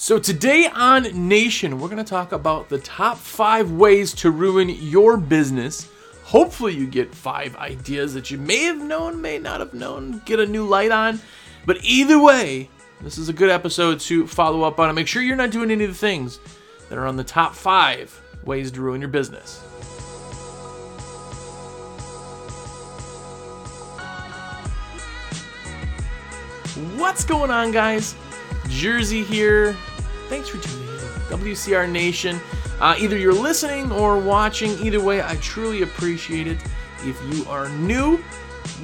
So, today on Nation, we're going to talk about the top five ways to ruin your business. Hopefully, you get five ideas that you may have known, may not have known, get a new light on. But either way, this is a good episode to follow up on and make sure you're not doing any of the things that are on the top five ways to ruin your business. What's going on, guys? Jersey here. Thanks for tuning in. WCR Nation. Uh, either you're listening or watching, either way, I truly appreciate it. If you are new,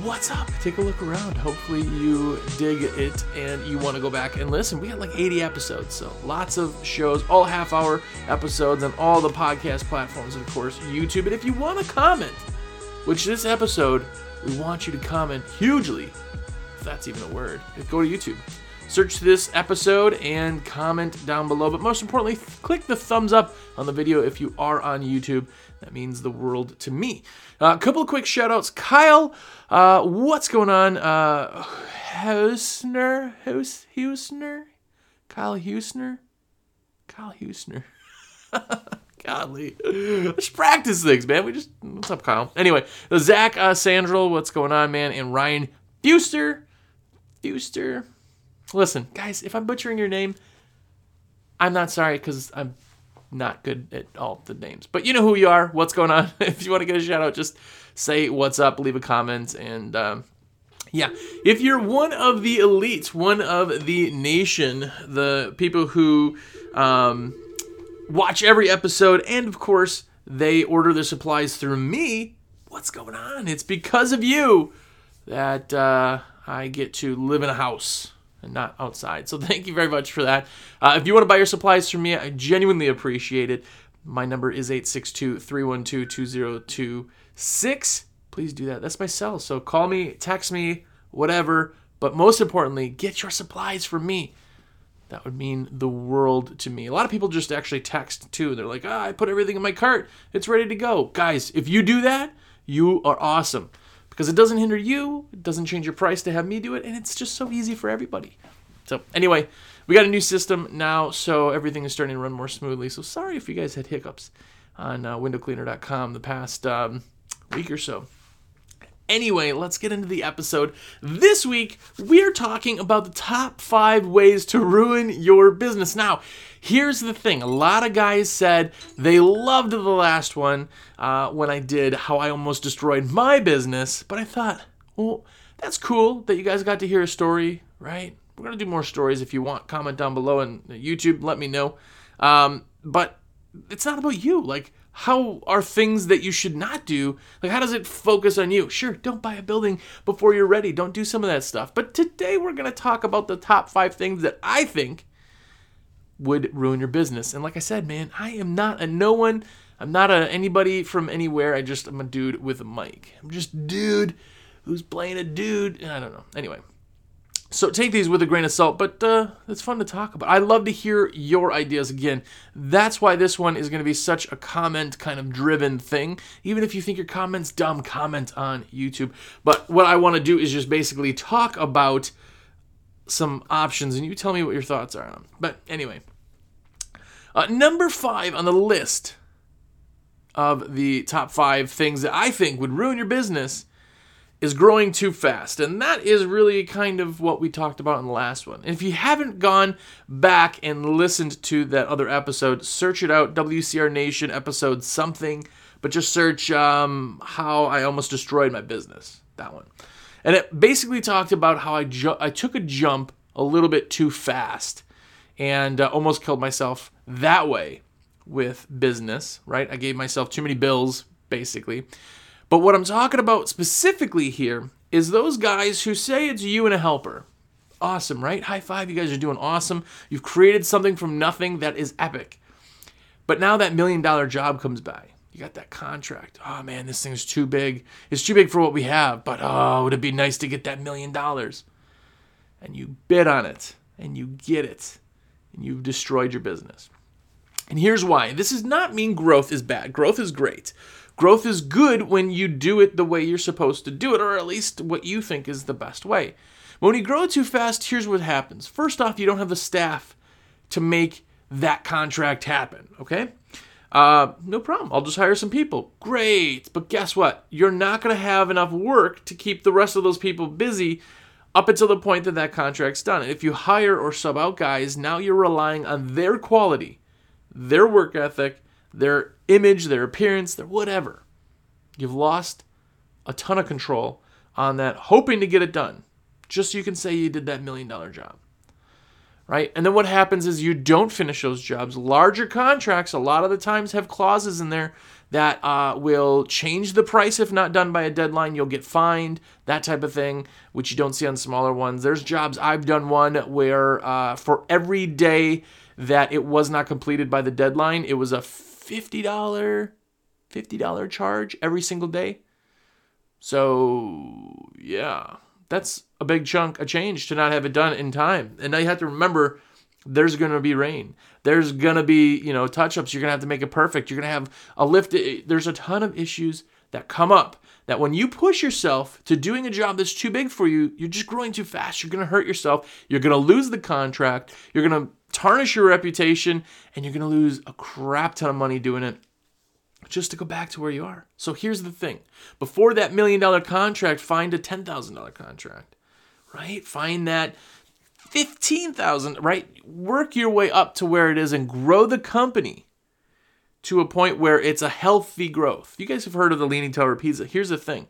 what's up? Take a look around. Hopefully, you dig it and you want to go back and listen. We got like 80 episodes, so lots of shows, all half hour episodes on all the podcast platforms, and of course, YouTube. And if you want to comment, which this episode, we want you to comment hugely, if that's even a word, go to YouTube. Search this episode and comment down below. But most importantly, click the thumbs up on the video if you are on YouTube. That means the world to me. Uh, a couple of quick shout outs. Kyle, uh, what's going on? Uh, Hausner? Haus- Husner? Kyle Husner? Kyle Husner. Golly. Let's practice things, man. We just, what's up, Kyle? Anyway, Zach uh, Sandrel, what's going on, man? And Ryan Fuster. Fuster. Listen, guys, if I'm butchering your name, I'm not sorry because I'm not good at all the names. But you know who you are, what's going on. if you want to get a shout out, just say what's up, leave a comment, and um, yeah. If you're one of the elites, one of the nation, the people who um, watch every episode, and of course, they order their supplies through me, what's going on? It's because of you that uh, I get to live in a house not outside. So thank you very much for that. Uh, if you want to buy your supplies from me, I genuinely appreciate it. My number is 862 312 2026. Please do that. That's my cell. So call me, text me, whatever. But most importantly, get your supplies from me. That would mean the world to me. A lot of people just actually text too. They're like, ah, I put everything in my cart. It's ready to go. Guys, if you do that, you are awesome because it doesn't hinder you, it doesn't change your price to have me do it, and it's just so easy for everybody. So, anyway, we got a new system now, so everything is starting to run more smoothly. So, sorry if you guys had hiccups on uh, windowcleaner.com the past um, week or so. Anyway, let's get into the episode. This week, we're talking about the top five ways to ruin your business. Now, here's the thing a lot of guys said they loved the last one uh, when I did how I almost destroyed my business, but I thought, well, that's cool that you guys got to hear a story, right? We're going to do more stories if you want. Comment down below on YouTube, let me know. Um, but it's not about you. Like, how are things that you should not do? Like how does it focus on you? Sure don't buy a building before you're ready. Don't do some of that stuff. But today we're going to talk about the top five things that i think would ruin your business. And like i said man i am not a no one. I'm not a anybody from anywhere. I just i'm a dude with a mic. I'm just dude who's playing a dude. I don't know. Anyway so take these with a grain of salt, but uh, it's fun to talk about. I love to hear your ideas again. That's why this one is going to be such a comment kind of driven thing. Even if you think your comment's dumb, comment on YouTube. But what I want to do is just basically talk about some options, and you tell me what your thoughts are on. But anyway, uh, number five on the list of the top five things that I think would ruin your business is growing too fast. And that is really kind of what we talked about in the last one. And if you haven't gone back and listened to that other episode, search it out WCR Nation episode something, but just search um, how I almost destroyed my business. That one. And it basically talked about how I, ju- I took a jump a little bit too fast and uh, almost killed myself that way with business, right? I gave myself too many bills, basically. But what I'm talking about specifically here is those guys who say it's you and a helper. Awesome, right? High five, you guys are doing awesome. You've created something from nothing that is epic. But now that million dollar job comes by. You got that contract. Oh man, this thing's too big. It's too big for what we have, but oh, would it be nice to get that million dollars? And you bid on it, and you get it, and you've destroyed your business. And here's why. This does not mean growth is bad. Growth is great. Growth is good when you do it the way you're supposed to do it, or at least what you think is the best way. But When you grow too fast, here's what happens. First off, you don't have the staff to make that contract happen. Okay. Uh, no problem. I'll just hire some people. Great. But guess what? You're not going to have enough work to keep the rest of those people busy up until the point that that contract's done. And if you hire or sub out guys, now you're relying on their quality, their work ethic, their image, their appearance, their whatever. You've lost a ton of control on that, hoping to get it done, just so you can say you did that million dollar job right? And then what happens is you don't finish those jobs. Larger contracts, a lot of the times, have clauses in there that uh, will change the price if not done by a deadline. You'll get fined, that type of thing, which you don't see on smaller ones. There's jobs, I've done one where uh, for every day that it was not completed by the deadline, it was a $50, $50 charge every single day. So, yeah, that's a big chunk of change to not have it done in time. And now you have to remember there's going to be rain. There's going to be, you know, touch ups. You're going to have to make it perfect. You're going to have a lift. There's a ton of issues that come up that when you push yourself to doing a job that's too big for you, you're just growing too fast. You're going to hurt yourself. You're going to lose the contract. You're going to tarnish your reputation and you're going to lose a crap ton of money doing it just to go back to where you are. So here's the thing before that million dollar contract, find a $10,000 contract, right? Find that 15,000, right? Work your way up to where it is and grow the company to a point where it's a healthy growth. You guys have heard of the Leaning Tower Pisa. Here's the thing.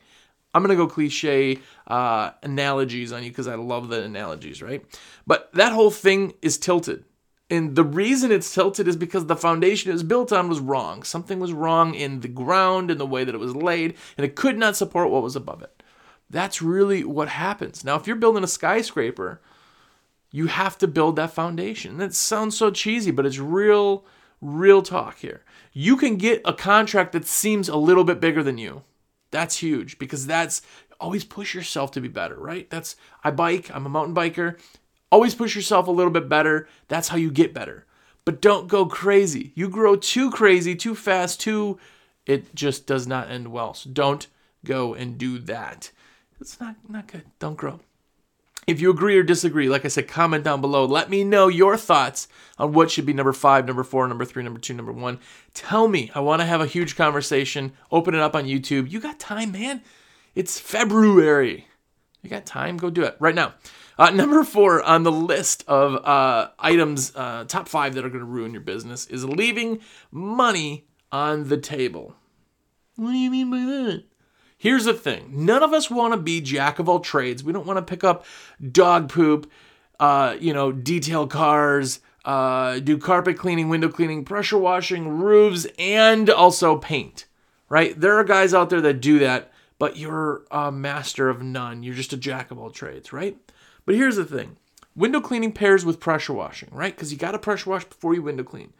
I'm gonna go cliche uh, analogies on you because I love the analogies, right? But that whole thing is tilted. And the reason it's tilted is because the foundation it was built on was wrong. Something was wrong in the ground, in the way that it was laid, and it could not support what was above it. That's really what happens. Now, if you're building a skyscraper, you have to build that foundation. That sounds so cheesy, but it's real, real talk here. You can get a contract that seems a little bit bigger than you. That's huge because that's always push yourself to be better, right? That's I bike, I'm a mountain biker. Always push yourself a little bit better. That's how you get better. But don't go crazy. You grow too crazy, too fast, too. It just does not end well. So don't go and do that. It's not, not good. Don't grow. If you agree or disagree, like I said, comment down below. Let me know your thoughts on what should be number five, number four, number three, number two, number one. Tell me. I want to have a huge conversation. Open it up on YouTube. You got time, man. It's February. You got time? Go do it right now. Uh, number four on the list of uh, items, uh, top five that are going to ruin your business, is leaving money on the table. What do you mean by that? Here's the thing none of us want to be jack of all trades. We don't want to pick up dog poop, uh, you know, detail cars, uh, do carpet cleaning, window cleaning, pressure washing, roofs, and also paint, right? There are guys out there that do that, but you're a master of none. You're just a jack of all trades, right? But here's the thing window cleaning pairs with pressure washing, right? Because you got to pressure wash before you window clean.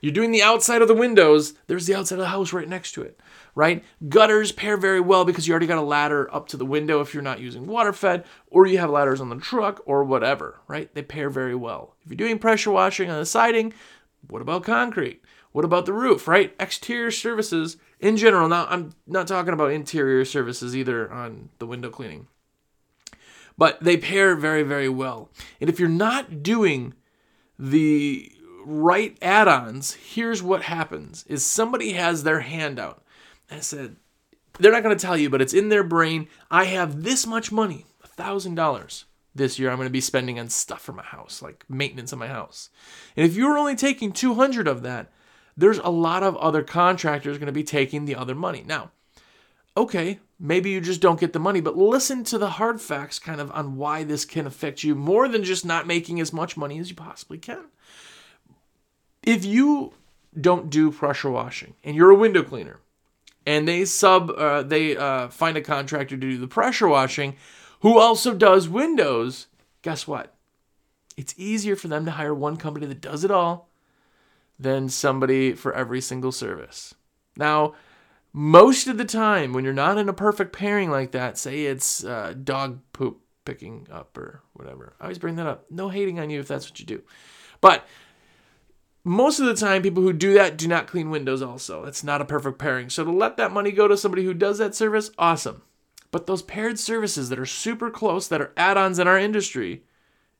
You're doing the outside of the windows, there's the outside of the house right next to it, right? Gutters pair very well because you already got a ladder up to the window if you're not using water fed, or you have ladders on the truck or whatever, right? They pair very well. If you're doing pressure washing on the siding, what about concrete? What about the roof, right? Exterior services in general. Now, I'm not talking about interior services either on the window cleaning but they pair very, very well. And if you're not doing the right add-ons, here's what happens is somebody has their hand out. I said, they're not going to tell you, but it's in their brain. I have this much money, a thousand dollars this year I'm going to be spending on stuff for my house, like maintenance of my house. And if you're only taking 200 of that, there's a lot of other contractors going to be taking the other money. Now, okay, maybe you just don't get the money, but listen to the hard facts kind of on why this can affect you more than just not making as much money as you possibly can. If you don't do pressure washing and you're a window cleaner and they sub uh, they uh, find a contractor to do the pressure washing who also does windows, guess what? It's easier for them to hire one company that does it all than somebody for every single service. Now, most of the time when you're not in a perfect pairing like that, say it's uh, dog poop picking up or whatever. I always bring that up. No hating on you if that's what you do. But most of the time, people who do that do not clean windows also. It's not a perfect pairing. So to let that money go to somebody who does that service, awesome. But those paired services that are super close, that are add ons in our industry,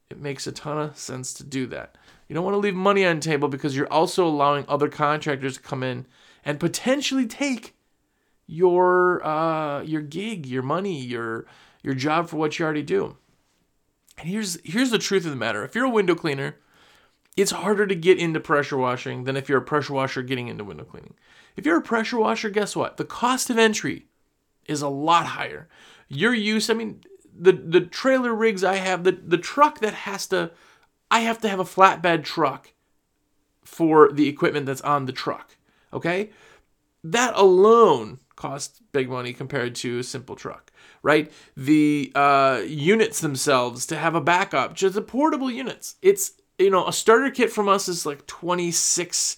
it makes a ton of sense to do that. You don't want to leave money on the table because you're also allowing other contractors to come in and potentially take your uh, your gig, your money, your your job for what you already do. And here's here's the truth of the matter. If you're a window cleaner, it's harder to get into pressure washing than if you're a pressure washer getting into window cleaning. If you're a pressure washer, guess what? The cost of entry is a lot higher. Your use, I mean, the the trailer rigs I have, the the truck that has to I have to have a flatbed truck for the equipment that's on the truck. Okay? That alone costs big money compared to a simple truck, right? The uh, units themselves to have a backup, just the portable units. It's, you know, a starter kit from us is like 26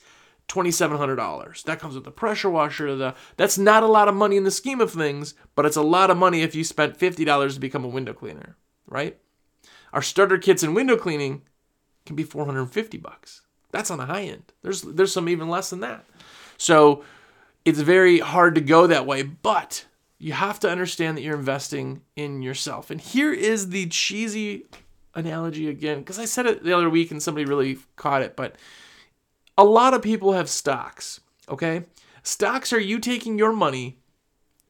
$2700 that comes with the pressure washer the that's not a lot of money in the scheme of things but it's a lot of money if you spent $50 to become a window cleaner right? Our starter kits in window cleaning can be 450 bucks. That's on the high end. There's there's some even less than that. So it's very hard to go that way but you have to understand that you're investing in yourself and here is the cheesy analogy again because i said it the other week and somebody really caught it but a lot of people have stocks, okay? Stocks are you taking your money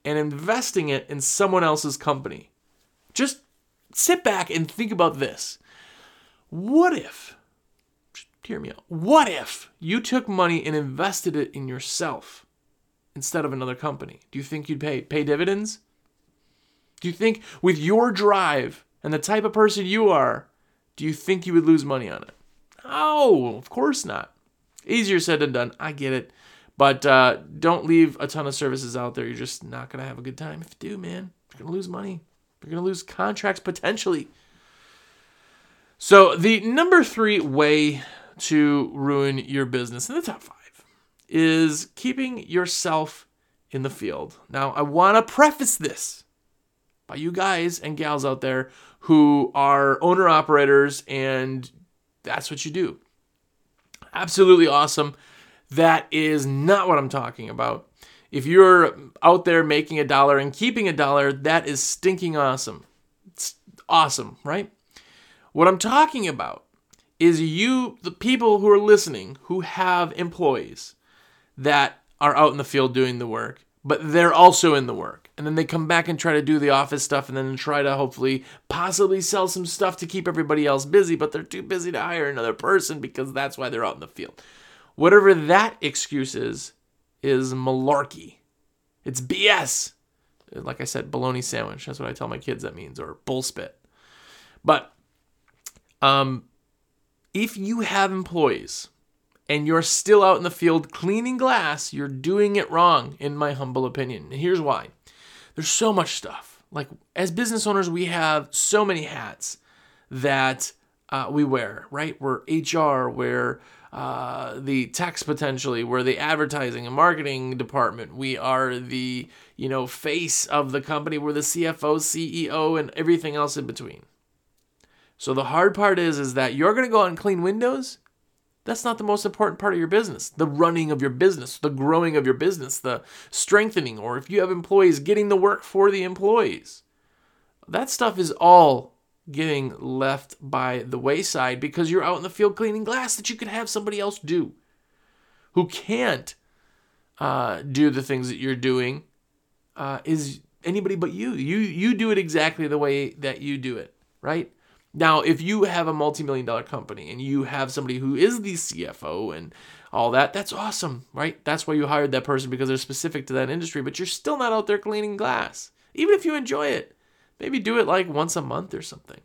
and investing it in someone else's company. Just sit back and think about this. What if, hear me out, what if you took money and invested it in yourself instead of another company? Do you think you'd pay, pay dividends? Do you think with your drive and the type of person you are, do you think you would lose money on it? No, of course not. Easier said than done. I get it. But uh, don't leave a ton of services out there. You're just not going to have a good time. If you do, man, you're going to lose money. You're going to lose contracts potentially. So, the number three way to ruin your business in the top five is keeping yourself in the field. Now, I want to preface this by you guys and gals out there who are owner operators and that's what you do absolutely awesome. That is not what I'm talking about. If you're out there making a dollar and keeping a dollar, that is stinking awesome. It's awesome, right? What I'm talking about is you, the people who are listening, who have employees that are out in the field doing the work, but they're also in the work. And then they come back and try to do the office stuff and then try to hopefully possibly sell some stuff to keep everybody else busy, but they're too busy to hire another person because that's why they're out in the field. Whatever that excuse is, is malarkey. It's BS. Like I said, bologna sandwich. That's what I tell my kids that means, or bullspit. But um, if you have employees and you're still out in the field cleaning glass, you're doing it wrong, in my humble opinion. And here's why there's so much stuff. Like, as business owners, we have so many hats that uh, we wear, right? We're HR, we're uh, the tax potentially, we're the advertising and marketing department, we are the you know face of the company, we're the CFO, CEO, and everything else in between. So the hard part is is that you're gonna go out and clean windows that's not the most important part of your business. The running of your business, the growing of your business, the strengthening, or if you have employees, getting the work for the employees. That stuff is all getting left by the wayside because you're out in the field cleaning glass that you could have somebody else do who can't uh, do the things that you're doing uh, is anybody but you. You you do it exactly the way that you do it, right? Now, if you have a multi million dollar company and you have somebody who is the CFO and all that, that's awesome, right? That's why you hired that person because they're specific to that industry, but you're still not out there cleaning glass. Even if you enjoy it, maybe do it like once a month or something.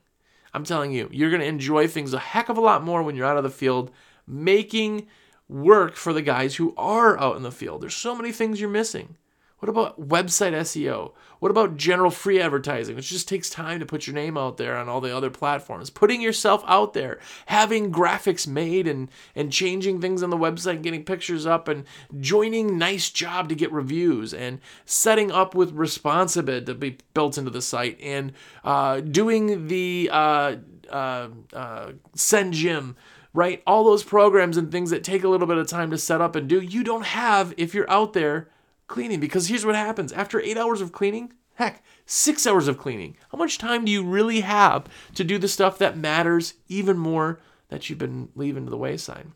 I'm telling you, you're going to enjoy things a heck of a lot more when you're out of the field making work for the guys who are out in the field. There's so many things you're missing. What about website SEO? What about general free advertising, which just takes time to put your name out there on all the other platforms? Putting yourself out there, having graphics made and, and changing things on the website, getting pictures up, and joining Nice Job to get reviews, and setting up with Responsibid to be built into the site, and uh, doing the uh, uh, uh, SendJim right? All those programs and things that take a little bit of time to set up and do, you don't have if you're out there cleaning because here's what happens after eight hours of cleaning heck six hours of cleaning how much time do you really have to do the stuff that matters even more that you've been leaving to the wayside.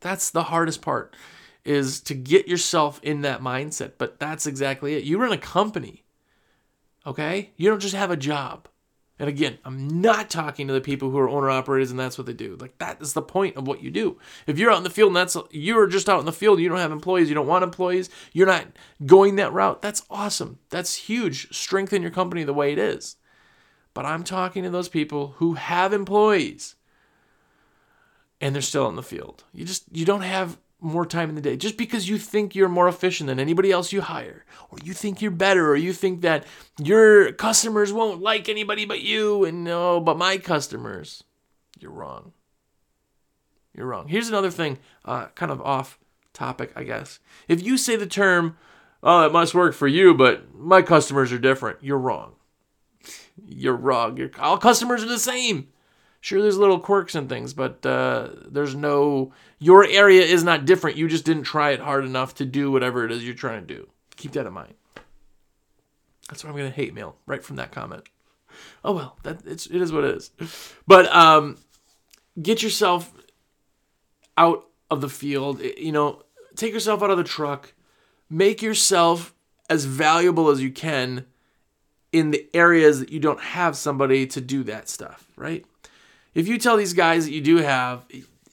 That's the hardest part is to get yourself in that mindset. But that's exactly it. You run a company. Okay? You don't just have a job. And again, I'm not talking to the people who are owner operators and that's what they do. Like that is the point of what you do. If you're out in the field and that's you're just out in the field, you don't have employees, you don't want employees, you're not going that route. That's awesome. That's huge. Strengthen your company the way it is. But I'm talking to those people who have employees and they're still in the field. You just you don't have more time in the day just because you think you're more efficient than anybody else you hire or you think you're better or you think that your customers won't like anybody but you and no but my customers you're wrong. You're wrong. Here's another thing uh, kind of off topic i guess. If you say the term oh it must work for you but my customers are different you're wrong. You're wrong. All customers are the same Sure, there's little quirks and things, but uh, there's no. Your area is not different. You just didn't try it hard enough to do whatever it is you're trying to do. Keep that in mind. That's why I'm gonna hate mail right from that comment. Oh well, that it's it is what it is. But um, get yourself out of the field. You know, take yourself out of the truck. Make yourself as valuable as you can in the areas that you don't have somebody to do that stuff, right? If you tell these guys that you do have,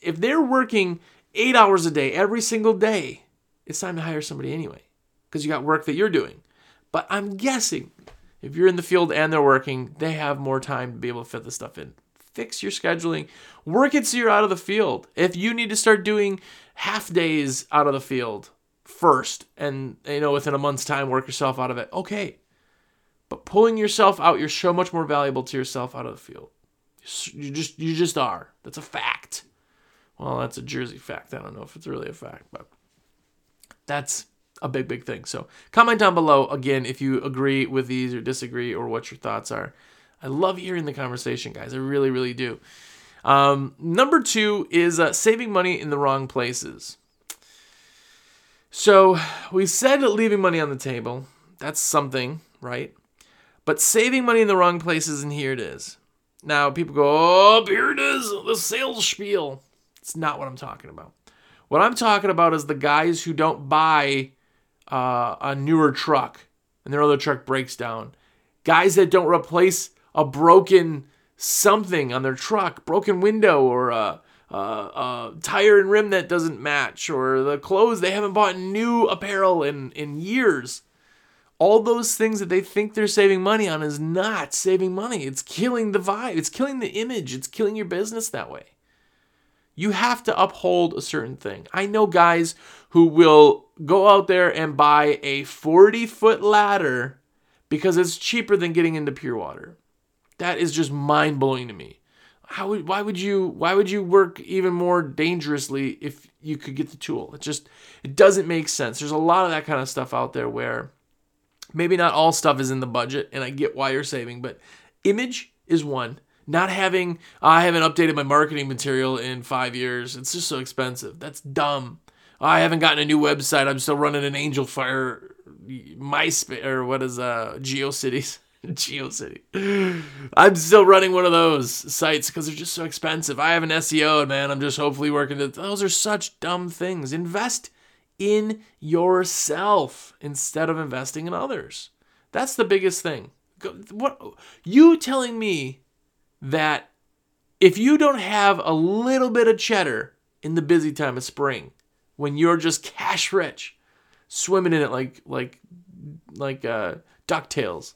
if they're working eight hours a day every single day, it's time to hire somebody anyway because you got work that you're doing. But I'm guessing if you're in the field and they're working, they have more time to be able to fit the stuff in. Fix your scheduling, work it so you're out of the field. If you need to start doing half days out of the field first and you know within a month's time work yourself out of it, okay. But pulling yourself out, you're so much more valuable to yourself out of the field. You just you just are. That's a fact. Well, that's a Jersey fact. I don't know if it's really a fact, but that's a big big thing. So comment down below again if you agree with these or disagree or what your thoughts are. I love hearing the conversation, guys. I really really do. Um, number two is uh, saving money in the wrong places. So we said leaving money on the table. That's something, right? But saving money in the wrong places, and here it is. Now people go, oh, here it is, the sales spiel. It's not what I'm talking about. What I'm talking about is the guys who don't buy uh, a newer truck and their other truck breaks down. Guys that don't replace a broken something on their truck, broken window or a, a, a, tire and rim that doesn't match, or the clothes they haven't bought new apparel in in years all those things that they think they're saving money on is not saving money. It's killing the vibe, it's killing the image, it's killing your business that way. You have to uphold a certain thing. I know guys who will go out there and buy a 40 foot ladder because it's cheaper than getting into pure water. That is just mind blowing to me. How would, why would you why would you work even more dangerously if you could get the tool? It just it doesn't make sense. There's a lot of that kind of stuff out there where Maybe not all stuff is in the budget, and I get why you're saving, but image is one. Not having, I haven't updated my marketing material in five years. It's just so expensive. That's dumb. I haven't gotten a new website. I'm still running an Angel Fire MySpace, or what is uh GeoCities. GeoCity. I'm still running one of those sites because they're just so expensive. I have an SEO, man. I'm just hopefully working. To, those are such dumb things. Invest in yourself instead of investing in others. That's the biggest thing. What you telling me that if you don't have a little bit of cheddar in the busy time of spring, when you're just cash rich, swimming in it like like like uh, DuckTales,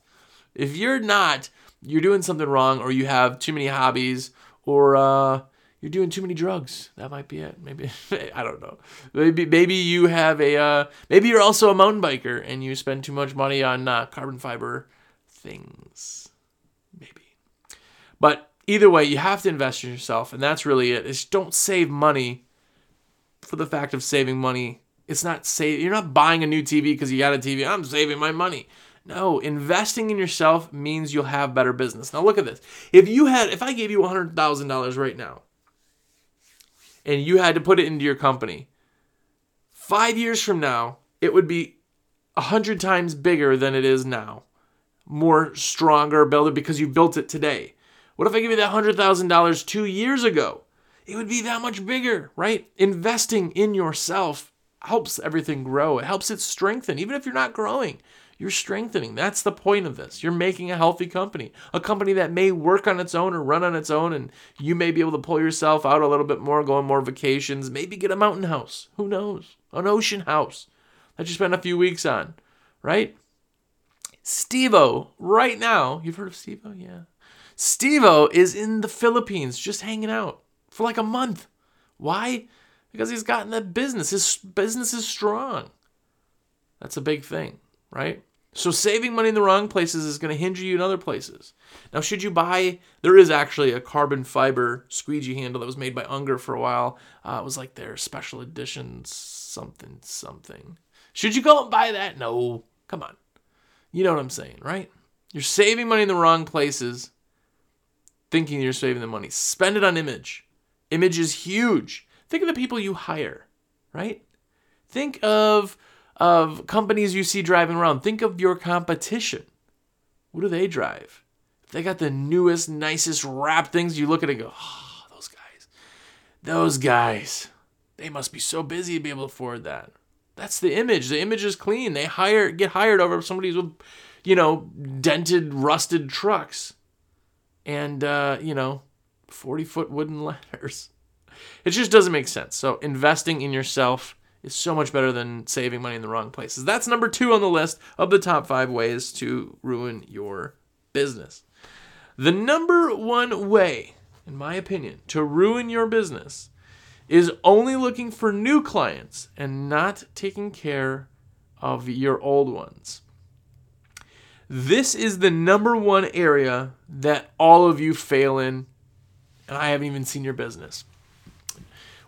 if you're not, you're doing something wrong, or you have too many hobbies, or uh, you're doing too many drugs. That might be it. Maybe I don't know. Maybe maybe you have a uh, maybe you're also a mountain biker and you spend too much money on uh, carbon fiber things. Maybe, but either way, you have to invest in yourself, and that's really it. Is don't save money for the fact of saving money. It's not save. You're not buying a new TV because you got a TV. I'm saving my money. No, investing in yourself means you'll have better business. Now look at this. If you had, if I gave you $100,000 right now, and you had to put it into your company, five years from now, it would be a hundred times bigger than it is now. More stronger, better because you built it today. What if I give you that $100,000 two years ago? It would be that much bigger, right? Investing in yourself helps everything grow. It helps it strengthen. Even if you're not growing, you're strengthening. That's the point of this. You're making a healthy company, a company that may work on its own or run on its own, and you may be able to pull yourself out a little bit more, go on more vacations, maybe get a mountain house. Who knows? An ocean house that you spend a few weeks on, right? Stevo, right now, you've heard of Stevo? Yeah. Stevo is in the Philippines just hanging out for like a month. Why? Because he's gotten that business. His business is strong. That's a big thing, right? So saving money in the wrong places is going to hinder you in other places. Now, should you buy? There is actually a carbon fiber squeegee handle that was made by Unger for a while. Uh, it was like their special edition something something. Should you go and buy that? No, come on. You know what I'm saying, right? You're saving money in the wrong places, thinking you're saving the money. Spend it on image. Image is huge. Think of the people you hire, right? Think of of companies you see driving around. Think of your competition. What do they drive? If they got the newest, nicest wrap things, you look at it and go, oh, those guys. Those guys. They must be so busy to be able to afford that. That's the image. The image is clean. They hire get hired over somebody's with, you know, dented, rusted trucks. And uh, you know, 40 foot wooden ladders. It just doesn't make sense. So investing in yourself is so much better than saving money in the wrong places. That's number two on the list of the top five ways to ruin your business. The number one way, in my opinion, to ruin your business is only looking for new clients and not taking care of your old ones. This is the number one area that all of you fail in, and I haven't even seen your business.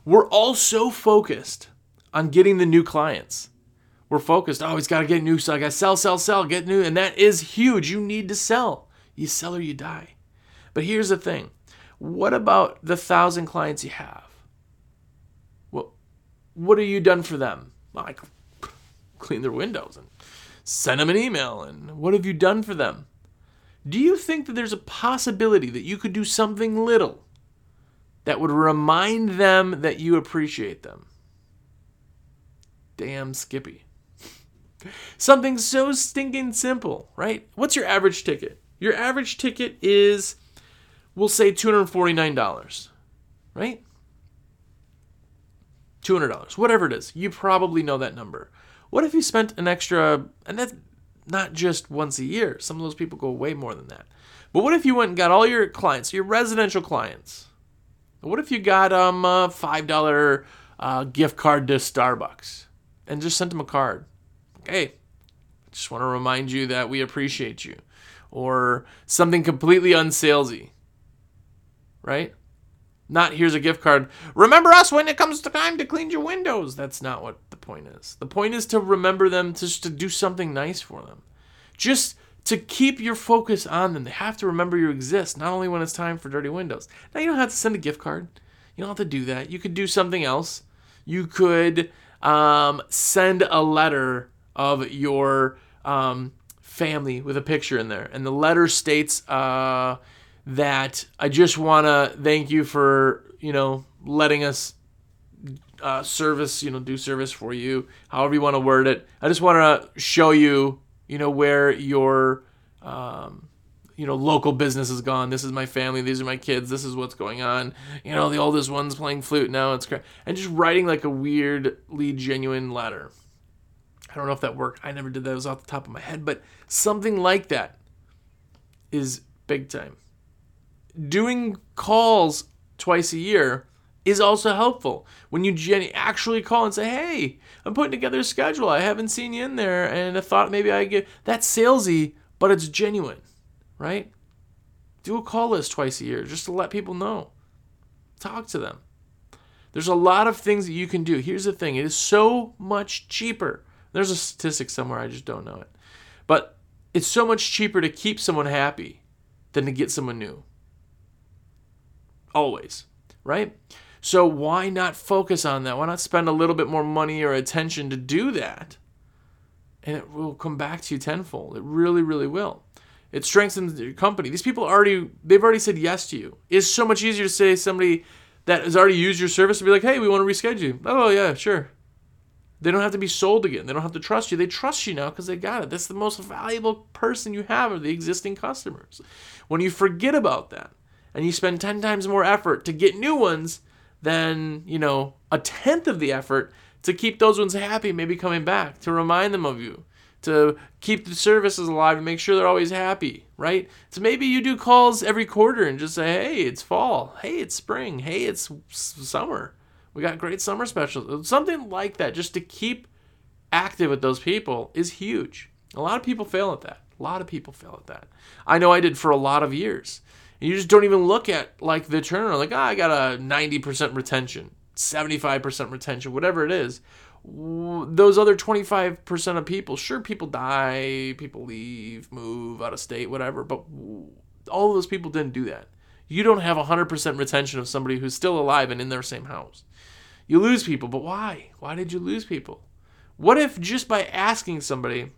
We're all so focused on getting the new clients. We're focused, oh, he's got to get new, so I got sell, sell, sell, get new. And that is huge. You need to sell. You sell or you die. But here's the thing what about the thousand clients you have? Well, what have you done for them? I clean their windows and send them an email. And what have you done for them? Do you think that there's a possibility that you could do something little that would remind them that you appreciate them? Damn Skippy. Something so stinking simple, right? What's your average ticket? Your average ticket is, we'll say $249, right? $200, whatever it is. You probably know that number. What if you spent an extra, and that's not just once a year, some of those people go way more than that. But what if you went and got all your clients, your residential clients? What if you got um, a $5 uh, gift card to Starbucks? And just sent him a card. Hey, just want to remind you that we appreciate you. Or something completely unsalesy. Right? Not here's a gift card. Remember us when it comes to time to clean your windows. That's not what the point is. The point is to remember them, to, just to do something nice for them. Just to keep your focus on them. They have to remember you exist, not only when it's time for dirty windows. Now, you don't have to send a gift card. You don't have to do that. You could do something else. You could um, send a letter of your um, family with a picture in there. And the letter states uh, that I just want to thank you for, you know, letting us uh, service, you know, do service for you, however you want to word it. I just want to show you, you know, where your, um, you know, local business is gone. This is my family. These are my kids. This is what's going on. You know, the oldest one's playing flute now. It's great. And just writing like a weirdly genuine letter. I don't know if that worked. I never did that. It was off the top of my head, but something like that is big time. Doing calls twice a year is also helpful. When you gen- actually call and say, "Hey, I'm putting together a schedule. I haven't seen you in there, and I thought maybe I get." That's salesy, but it's genuine right? Do a call list twice a year just to let people know. Talk to them. There's a lot of things that you can do. Here's the thing it is so much cheaper. There's a statistic somewhere, I just don't know it. But it's so much cheaper to keep someone happy than to get someone new. Always, right? So why not focus on that? Why not spend a little bit more money or attention to do that? And it will come back to you tenfold. It really, really will. It strengthens your company. These people already they've already said yes to you. It's so much easier to say somebody that has already used your service to be like, hey, we want to reschedule you. Oh yeah, sure. They don't have to be sold again. They don't have to trust you. They trust you now because they got it. That's the most valuable person you have are the existing customers. When you forget about that and you spend 10 times more effort to get new ones than, you know, a tenth of the effort to keep those ones happy, maybe coming back, to remind them of you, to keep the services alive and make sure they're always happy, right? So maybe you do calls every quarter and just say, hey, it's fall. Hey, it's spring. Hey, it's summer. We got great summer specials. Something like that, just to keep active with those people, is huge. A lot of people fail at that. A lot of people fail at that. I know I did for a lot of years. And you just don't even look at like the turnaround, like, oh, I got a 90% retention, 75% retention, whatever it is. Those other 25% of people, sure, people die, people leave, move out of state, whatever, but all those people didn't do that. You don't have 100% retention of somebody who's still alive and in their same house. You lose people, but why? Why did you lose people? What if just by asking somebody,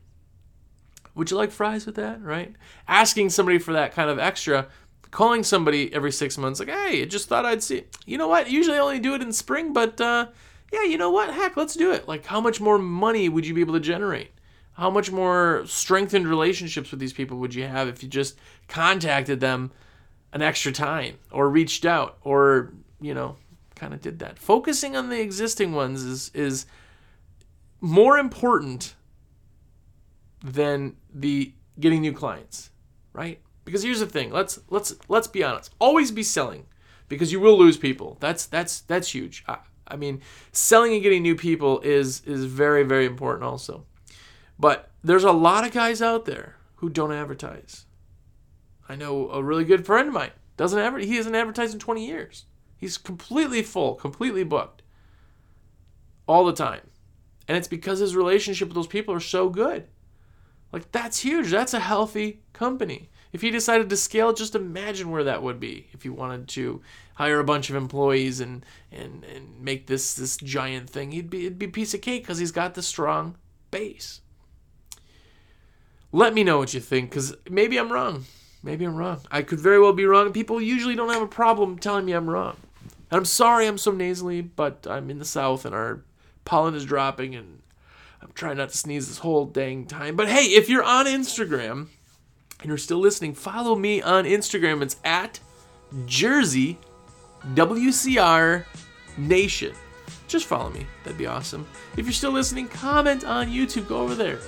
would you like fries with that, right? Asking somebody for that kind of extra, calling somebody every six months, like, hey, I just thought I'd see. You know what? Usually I only do it in spring, but uh, yeah, you know what? Heck, let's do it. Like, how much more money would you be able to generate? How much more strengthened relationships with these people would you have if you just contacted them an extra time or reached out or, you know, kind of did that. Focusing on the existing ones is is more important than the getting new clients, right? Because here's the thing. Let's let's let's be honest. Always be selling because you will lose people. That's that's that's huge. I, I mean, selling and getting new people is is very very important also. But there's a lot of guys out there who don't advertise. I know a really good friend of mine doesn't ever he hasn't advertised in 20 years. He's completely full, completely booked all the time. And it's because his relationship with those people are so good. Like, that's huge. That's a healthy company. If he decided to scale, just imagine where that would be if he wanted to hire a bunch of employees and, and, and make this, this giant thing. He'd be, it'd be a piece of cake because he's got the strong base. Let me know what you think because maybe I'm wrong. Maybe I'm wrong. I could very well be wrong. People usually don't have a problem telling me I'm wrong. And I'm sorry I'm so nasally, but I'm in the South and our pollen is dropping and I'm trying not to sneeze this whole dang time. But hey, if you're on Instagram and you're still listening, follow me on Instagram. It's at Jersey WCR Nation. Just follow me. That'd be awesome. If you're still listening, comment on YouTube. Go over there.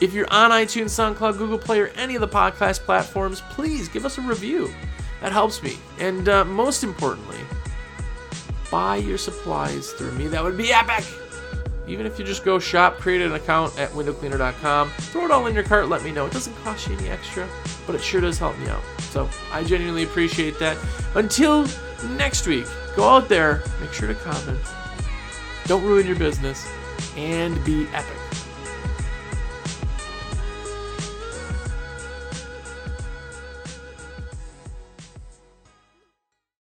If you're on iTunes, SoundCloud, Google Play, or any of the podcast platforms, please give us a review. That helps me. And uh, most importantly, buy your supplies through me. That would be epic. Even if you just go shop, create an account at windowcleaner.com, throw it all in your cart, let me know. It doesn't cost you any extra, but it sure does help me out. So I genuinely appreciate that. Until next week, go out there, make sure to comment, don't ruin your business, and be epic.